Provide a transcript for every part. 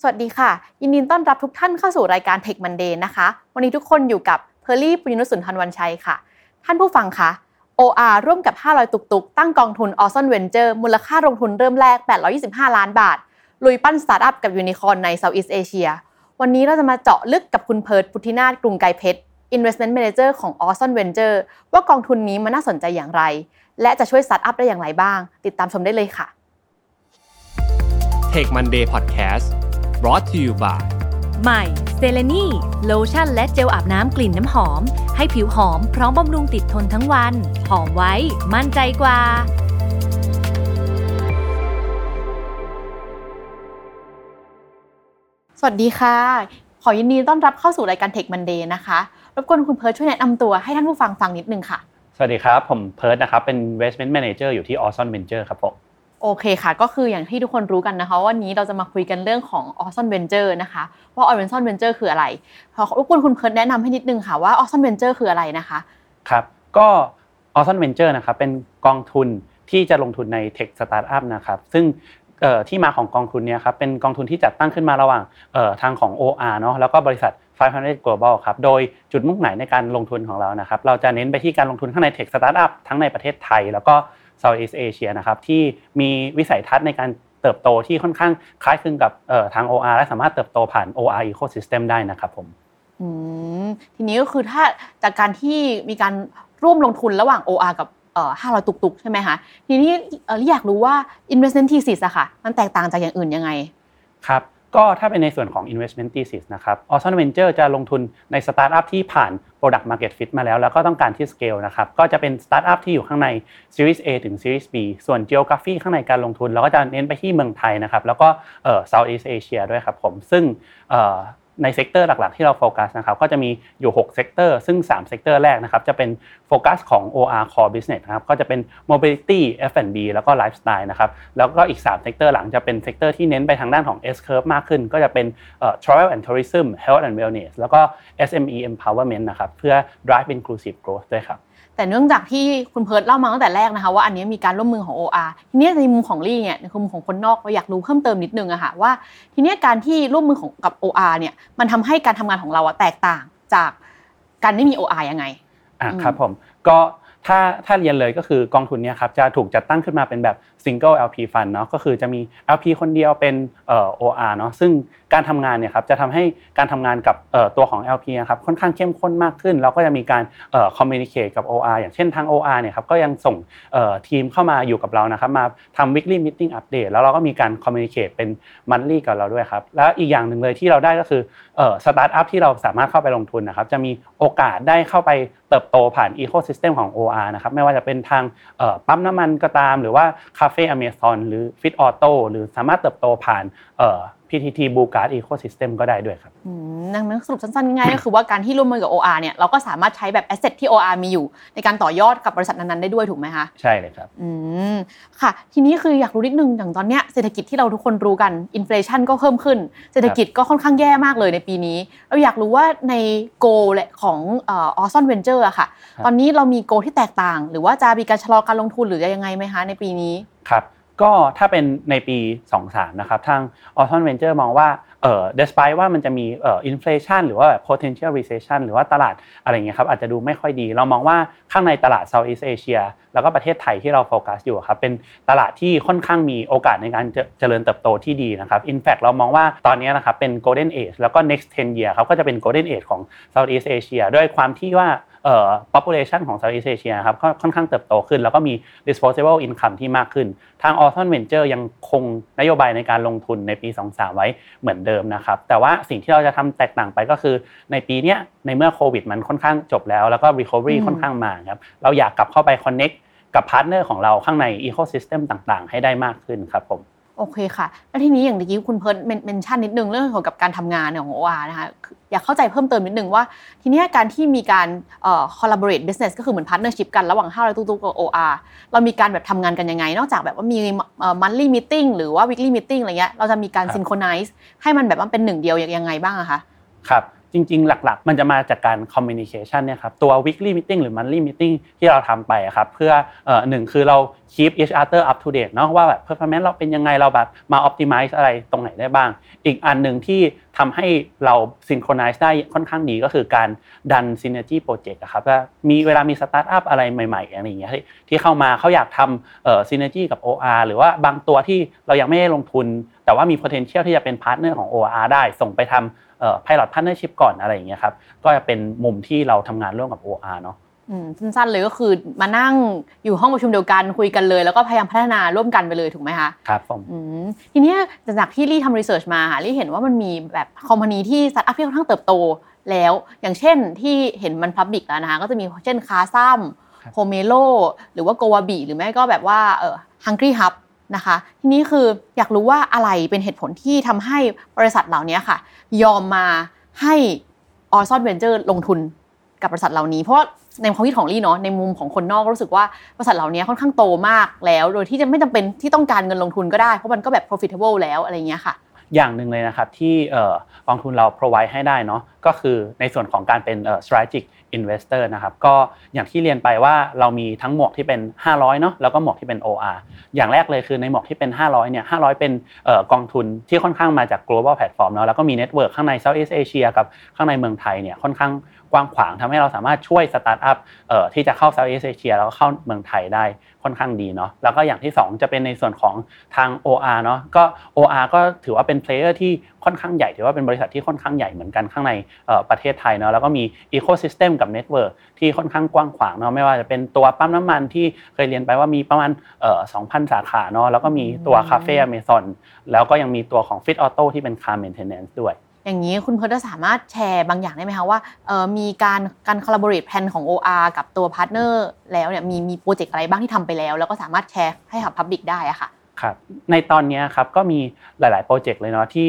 สวัสดีค่ะ ยินดีต้อนรับทุกท่านเข้าสู่รายการ Tech Monday นะคะ วันนี้ทุกคนอยู่กับเพอร์ลี่ปุญญนุสุนทรวันชัยค่ะ ท่านผู้ฟังคะ OR ร่วมกับ 500 ตุกตุกตั้งกองทุน ORZON Venture มูลค่าลงทุนเริ่มแรก 825 ล้านบาท ลุยปั้นสตาร์ทอัพกับยูนิคอร์นใน Southeast Asia วันนี้เราจะมาเจาะลึกกับคุณเพิร์ดพุฒินาทกรุงไกรเพชร Investment Manager ของ a w e s o n Venture ว่ากองทุนนี้มันน่าสนใจอย่างไร และจะช่วยสตาร์ทอัพได้อย่างไรบ้าง ติดตามชมได้เลยค่ะ Take Monday Podcast brought to you by ใหม่เซเลนีโลชั่นและเจลอาบน้ำกลิ่นน้ำหอม ให้ผิวหอมพร้อมบำรุงติดทนทั้งวัน หอมไว้มั่นใจกว่า สวัสดีค่ะ ขอยินดีต้อนรับเข้าสู่รายการ Tech Monday นะคะ รบกวนคุณเพิร์ดช่วยแนะนำตัวให้ท่านผู้ฟังฟังนิดนึงค่ะ สวัสดีครับ ผมเพิร์ดนะครับ เป็น investment manager อยู่ที่ Awesome Venture ครับผม โอเคค่ะ ก็คืออย่างที่ทุกคนรู้กันนะคะ วันนี้เราจะมาคุยกันเรื่องของ a w e s o n Venture นะคะว่า a w e s o n Venture คืออะไรขอรบกวนคุณเพิร์ดแนะนำให้นิดนึงค่ะว่า a w e s o n Venture คืออะไรนะคะครับก็ Awesome Venture นะครับเป็นกองทุนที่จะลงทุนใน Tech Startup นะครับซึ่งที่มาของกองทุนนี้ครับเป็นกองทุนที่จัดตั้งขึ้นมาระหว่างทางของ OR เนาะแล้วก็บริษัท500 Global ครับ โดยจุดมุ่งหมายในการลงทุนของเรานะครับ เราจะเน้นไปที่การลงทุนข้างใน Tech Startup ทั้งในประเทศไทย แล้วก็ Southeast Asia นะครับที่มีวิสัยทัศน์ในการเติบโตที่ค่อนข้างคล้ายคลึงกับเอ่อทาง OR และสามารถเติบโตผ่าน OR Ecosystem ได้นะครับผมอืมทีนี้ก็คือถ้าจากการที่มีการร่วมลงทุนระหว่าง OR กับเอ่อ500ตุกตุกๆใช่ไหมคะทีนี้เอ่ออยากรู้ว่า investment thesis อะค่ะมันแตกต่างจากอย่างอื่นยังไงครับ ก็ถ้าเป็นในส่วนของ investment thesis นะครับ ORZON Venture จะลงทุนในสตาร์ทอัพที่ผ่าน product market fit มาแล้ว แล้วก็ต้องการที่ scale นะครับ ก็จะเป็นสตาร์ทอัพที่อยู่ข้างใน series A ถึง series B ส่วน geography ข้างในการลงทุน เราก็จะเน้นไปที่เมืองไทยนะครับ แล้วก็ Southeast Asia ด้วยครับผม ซึ่ง ใน sector หลักๆ ที่เราโฟกัสนะครับก็จะมีอยู่6 sector ซึ่ง3 sector แรกนะครับจะเป็นโฟกัสของ OR Core Business นะครับก็จะเป็น Mobility F&B แล้วก็ Lifestyle นะครับแล้วก็อีก3 sector หลังจะเป็น sector ที่เน้นไปทางด้านของ S curve มากขึ้น ก็จะเป็น Travel and Tourism Health and Wellness แล้วก็ SME Empowerment นะครับเพื่อ drive inclusive growth ด้วยครับ แต่เนื่องจากที่คุณเพิร์ดเล่ามาตั้งแต่แรกนะคะว่าอันนี้มีการร่วมมือของ OR ทีนี้ในมุมของลี่เนี่ยในมุมของคนนอกเราอยากรู้เพิ่มเติมนิดนึงอะค่ะว่า ทีนี้การที่ร่วมมือของกับ OR เนี่ยมันทำให้การทำงานของเราอะแตกต่างจากการไม่มี OR ยังไงอะอืมครับผมก็ถ้าถ้าเรียนเลยก็คือกองทุนเนี้ครับจะถูกจัดตั้งขึ้นมาเป็นแบบ single LP fund เนาะก็คือจะมี LP คนเดียวเป็นเอ่อ OR เนาะซึ่งการทำงานเนี่ยครับจะทำให้การทำงานกับตัวของ LP นะครับค่อนข้างเข้มข้นมากขึ้นแล้วก็จะมีการเอ่อ communicate กับ OR อย่างเช่นทาง OR เนี่ยครับก็ยังส่งทีมเข้ามาอยู่กับเรานะครับมาทำ weekly meeting update แล้วเราก็มีการ communicate เป็น monthly กับเราด้วยครับแล้วอีกอย่างหนึ่งเลยที่เราได้ก็คือเอ่อ startup ที่เราสามารถเข้าไปลงทุนนะครับจะมีโอกาสได้เข้าไปเติบโตผ่าน ecosystem ของ OR นะครับไม่ว่าจะเป็นทางปั๊มน้ำมันก็ตาม หรือว่าคาเฟ่อเมซอนหรือ Fit Auto หรือสามารถเติบโตผ่าน PTT Blue Card Ecosystem ก็ได้ด้วยครับอืมดังนั้นสรุปสั้นๆ ง่ายๆ ก็คือว่าการที่ร่วมมือกับ OR เนี่ยเราก็สามารถใช้แบบ asset ที่ OR มีอยู่ ในการต่อยอดกับบริษัทนั้นๆ ได้ด้วยถูกไหมคะ ใช่เลยครับอืมค่ะ ทีนี้คืออยากรู้นิดนึงอย่างตอนเนี้ยเศรษฐกิจที่เราทุกคนรู้กัน inflation ก็เพิ่มขึ้น เศรษฐกิจก็ค่อนข้างแย่มากเลยในปีนี้ เราอยากรู้ว่าใน goal แหละของ Orzon Venture อะค่ะครับตอนนี้เรามี goal ที่แตกต่าง หรือว่าจะมีการชะลอการลงทุนหรือยังไงไหมคะในปีนี้ครับ ก็ถ้าเป็นในปี 23 นะครับ ทาง Orzon Venture มองว่าเอ่อ despite ว่ามันจะมีเอ่อ inflation หรือว่าแบบ potential recession หรือว่าตลาดอะไรเงี้ยครับอาจจะดูไม่ค่อยดี เรามองว่าข้างในตลาด Southeast Asia แล้วก็ประเทศไทยที่เราโฟกัสอยู่ครับเป็นตลาดที่ค่อนข้างมีโอกาสในการเจริญเติบโตที่ดีนะครับ in fact เรามองว่าตอนนี้นะครับเป็น golden age แล้วก็ next 10 year ครับก็จะเป็น golden age ของ Southeast Asia ด้วยความที่ว่า population ของ Southeast Asia ครับค่อนค่อนข้างเติบโตขึ้น แล้วก็มี disposable income ที่มากขึ้น ทาง Autumn Venture ยังคงนโยบายในการลงทุนในปี 23 ไว้เหมือนเดิมนะครับ แต่ว่าสิ่งที่เราจะทำแตกต่างไปก็คือในปีเนี้ยในเมื่อโควิดมันค่อนข้างจบแล้ว แล้วก็ recovery อืมค่อนข้างมาครับเราอยากกลับเข้าไป connect กับ partner ของเราข้างใน ecosystem ต่างๆ ให้ได้มากขึ้นครับผม โอเคค่ะ แล้วทีนี้อย่างเมื่อกี้คุณเพิร์ด mention นิดนึงเรื่องเกี่ยวกับการทำงานของ OR นะคะคืออยากเข้าใจเพิ่มเติมนิดนึงว่า ทีเนี้ยการที่มีการเอ่อ collaborate business ก็คือเหมือน partnership กันระหว่าง500ตุ๊กๆกับ OR เรามีการแบบทำงานกันยังไง นอกจากแบบว่ามีเอ่อ monthly meeting หรือว่า weekly meeting อะไรเงี้ยเราจะมีการครับ synchronize ให้มันแบบว่าเป็นหนึ่งเดียวยังไงบ้างอะคะครับ จริง ๆ หลัก ๆ มันจะมาจากการ communication เนี่ยครับตัว weekly meeting หรือ monthly meeting ที่เราทำไปครับเพื่อหนึ่งคือเรา keep each other up to date เนาะว่าแบบ performance เราเป็นยังไงเราแบบมา optimize อะไรตรงไหนได้บ้าง อีกอันหนึ่งที่ทำให้เรา synchronize ได้ค่อนข้างดีก็คือการดัน synergy project ครับว่ามีเวลามี startup อะไรใหม่ๆอะไรอย่างเงี้ยที่เข้ามาเขาอยากทำเอ่อ synergy กับ OR หรือว่าบางตัวที่เรายังไม่ได้ลงทุน แต่ว่ามี potential ที่จะเป็น partner ของ OR ได้ส่งไปทำ เอ่อ pilot partnership ก่อนอะไรอย่างเงี้ยครับก็จะเป็นมุมที่เราทำงานร่วมกับ OR เนาะอืมสั้นๆเลยก็คือมานั่งอยู่ห้องประชุมเดียวกันคุยกันเลย แล้วก็พยายามพัฒนาร่วมกันไปเลยถูกไหมคะครับผมอืมทีเนี้ยจากที่ลี่ทำ research มาค่ะลี่เห็นว่ามันมีแบบ company ที่สตาร์ทอัพที่ค่อนข้างเติบโตแล้ว อย่างเช่นที่เห็นมัน public แล้วนะคะก็จะมีเช่น Carsome ครับ Pomelo หรือว่า GoWabi หรือไม่ก็แบบว่าเออ Hungry Hub นะคะ ทีนี้คืออยากรู้ว่าอะไรเป็นเหตุผลที่ทำให้บริษัทเหล่านี้ค่ะ ยอมมาให้ออซอนเวนเจอร์ลงทุนกับบริษัทเหล่านี้ เพราะในความคิดของลี่เนาะในมุมของคนนอกก็รู้สึกว่าบริษัทเหล่านี้ค่อนข้างโตมากแล้ว โดยที่จะไม่จำเป็นที่ต้องการเงินลงทุนก็ได้ เพราะมันก็แบบ profitable แล้วอะไรเงี้ยค่ะ อย่างหนึ่งเลยนะครับที่กองทุนเรา provide ให้ได้เนาะ ก็คือในส่วนของการเป็น strategic investor นะครับก็อย่างที่เรียนไปว่าเรามีทั้งหมวกที่เป็น 500เนาะแล้วก็หมวกที่เป็น OR อย่างแรกเลยคือในหมวกที่เป็น 500เนี่ย500 เป็นกองทุนที่ค่อนข้างมาจาก global platform เนาะแล้วก็มี network ข้างใน Southeast Asia กับข้างในเมืองไทยเนี่ยค่อนข้างกว้างขวางทำให้เราสามารถช่วยสตาร์ทอัพที่จะเข้า Southeast Asia แล้วก็เข้าเมืองไทยได้ค่อนข้างดีเนาะแล้วก็อย่างที่สองจะเป็นในส่วนของทาง OR เนาะก็ OR ก็ถือว่าเป็น player ที่ค่อนข้างใหญ่ถือว่าเป็นบริษัทที่ค่อนข้างใหญ่เหมือนกันข้างในเอ่อประเทศไทยเนาะแล้วก็มี Ecosystem กับ Network ที่ค่อนข้างกว้างขวางเนาะไม่ว่าจะเป็นตัวปั๊มน้ำมันที่เคยเรียนไปว่ามีประมาณเอ่อ2,000สาขาเนาะแล้วก็มีตัวคาเฟ่อเมซอนแล้วก็ยังมีตัวของ Fit Auto ที่เป็น Car Maintenance ด้วยอย่างนี้คุณเพิร์ทจะสามารถแชร์บางอย่างได้ไหมคะว่าเออมีการการ collaborate plan ของ OR กับตัว partner แล้วเนี่ยมีมีโปรเจกต์อะไรบ้างที่ทำไปแล้ว แล้วก็สามารถแชร์ให้กับ Public ได้อะค่ะ ครับในตอนนี้ครับก็มีหลาย ๆ โปรเจกต์เลยเนาะที่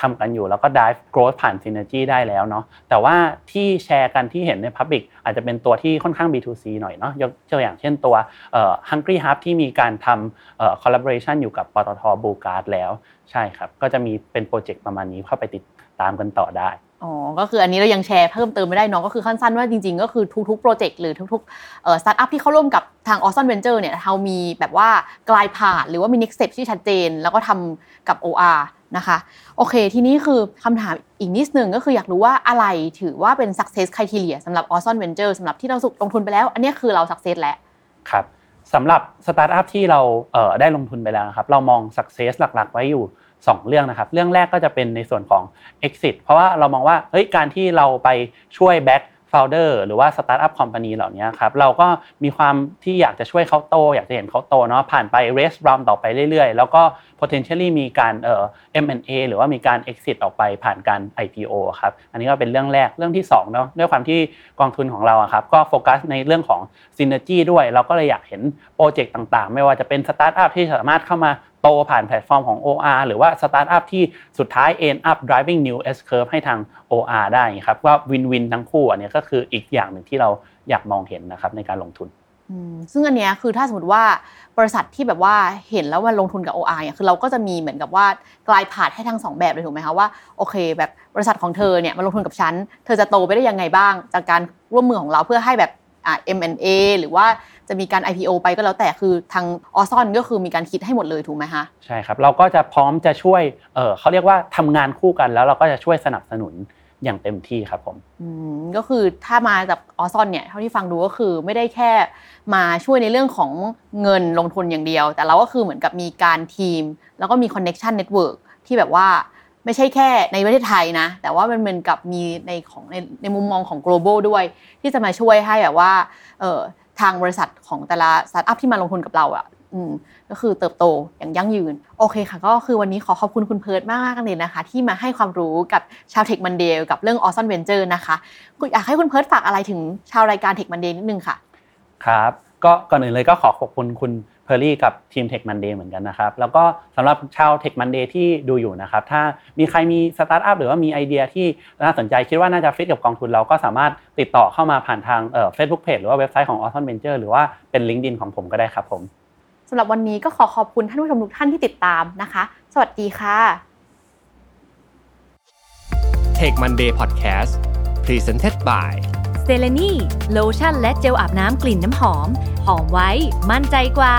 ทำกันอยู่แล้วก็ drive growth ผ่าน synergy ได้แล้วเนาะแต่ว่าที่แชร์กันที่เห็นใน Public อาจจะเป็นตัวที่ค่อนข้าง B2C หน่อยเนาะยกตัวอย่างเช่นตัว Hungry Hub ที่มีการทำ collaboration อยู่กับปตท Blue Card แล้ว ใช่ครับ ก็จะมีเป็นโปรเจกต์ประมาณนี้เข้าไปติดตามกันต่อได้ อ๋อ ก็คืออันนี้เรายังแชร์เพิ่มเติมไม่ได้น้องก็คือขั้นสั้นว่าจริงๆ ก็คือทุกๆ โปรเจกต์หรือทุกๆเอ่อสตาร์ทอัพที่เข้าร่วมกับทาง Orzon Venture เนี่ยเรามีแบบว่า clear plan หรือว่ามี next step ที่ชัดเจน แล้วก็ทำกับ OR นะคะโอเค ทีนี้คือคำถามอีกนิดนึงก็คืออยากรู้ว่าอะไรถือว่าเป็น success criteria สำหรับ Awesome Venture สำหรับที่เราลงทุนไปแล้ว อันนี้คือเรา success แล้วครับสำหรับสตาร์ทอัพที่เราได้ลงทุนไปแล้วนะครับเรามอง success หลัก ๆ ไว้อยู่ 2 เรื่องนะครับ เรื่องแรกก็จะเป็นในส่วนของ exit เพราะว่าเรามองว่าเฮ้ยการที่เราไปช่วย back founder หรือว่า startup company เหล่านี้ครับเราก็มีความที่อยากจะช่วยเขาโต อยากจะเห็นเขาโตเนาะผ่านไป raise round ต่อไปเรื่อยๆ แล้วก็ potentially มีการเอ่อ M&A หรือว่ามีการ exit ออกไปผ่านการ IPO ครับอันนี้ก็เป็นเรื่องแรกเรื่องที่2เนาะด้วยความที่กองทุนของเราครับก็โฟกัสในเรื่องของ synergy ด้วย เราก็เลยอยากเห็นโปรเจกต์ต่างๆ ไม่ว่าจะเป็น startup ที่สามารถเข้ามา โตผ่านแพลตฟอร์มของ OR หรือว่าสตาร์ทอัพที่สุดท้าย end up driving new S curve ให้ทาง OR ได้ครับว่า win win ทั้งคู่อันนี้ก็คืออีกอย่างหนึ่งที่เราอยากมองเห็นนะครับในการลงทุนซึ่งอันเนี้ยคือถ้าสมมติว่าบริษัทที่แบบว่าเห็นแล้วว่าลงทุนกับ OR เนี่ยคือเราก็จะมีเหมือนกับว่ากลายผ่านให้ทั้งสองแบบเลยถูกไหมคะว่าโอเค แบบบริษัทของเธอเนี่ยมาลงทุนกับฉัน เธอจะโตไปได้ยังไงบ้าง จากการร่วมมือของเราเพื่อให้แบบ M&A หรือว่าจะมีการ IPO ไปก็แล้วแต่คือทางออซอนก็คือมีการคิดให้หมดเลยถูกไหมคะใช่ครับ เราก็จะพร้อมจะช่วยเออเขาเรียกว่าทำงานคู่กันแล้วเราก็จะช่วยสนับสนุนอย่างเต็มที่ครับผมอืมก็คือถ้ามาจาก Orzon เนี่ยเท่าที่ฟังดูก็คือไม่ได้แค่มาช่วยในเรื่องของเงินลงทุนอย่างเดียว แต่เราก็คือเหมือนกับมีการทีม แล้วก็มี connection network ที่แบบว่า ไม่ใช่แค่ในประเทศไทยนะ แต่ว่ามันเหมือนกับมีในของในในมุมมองของ global ด้วย ที่จะมาช่วยให้แบบว่าเออทางบริษัทของแต่ละสตาร์ทอัพที่มาลงทุนกับเราอะอืมก็คือเติบโตอย่างยั่งยืน โอเคค่ะ ก็คือวันนี้ขอขอบคุณคุณเพิร์ดมากๆเลยนะคะ ที่มาให้ความรู้กับชาว Tech Monday กับเรื่อง Orzon Venture นะคะคุณอยากให้คุณเพิร์ดฝากอะไรถึงชาวรายการ Tech Monday นิดนึงค่ะ ครับ ก็ก่อนอื่นเลยก็ขอขอบคุณคุณ เพอร์ลี่กับทีม Tech Monday เหมือนกันนะครับ แล้วก็สำหรับชาว Tech Monday ที่ดูอยู่นะครับ ถ้ามีใครมีสตาร์ทอัพหรือว่ามีไอเดียที่น่าสนใจคิดว่าน่าจะฟิตกับกองทุนเราก็สามารถติดต่อเข้ามาผ่านทางเฟซบุ๊กเพจหรือว่าเว็บไซต์ของ a u t o n Venture หรือว่าเป็น LinkedIn ของผมก็ได้ครับผมสำหรับวันนี้ก็ขอขอบคุณท่านผู้ชมทุกท่านที่ติดตามนะคะ สวัสดีค่ะ Take Monday Podcast Presented by s e l e n i โลชั่นและเจลอาบน้ำกลิ่นน้ำหอม หอมไว้มั่นใจกว่า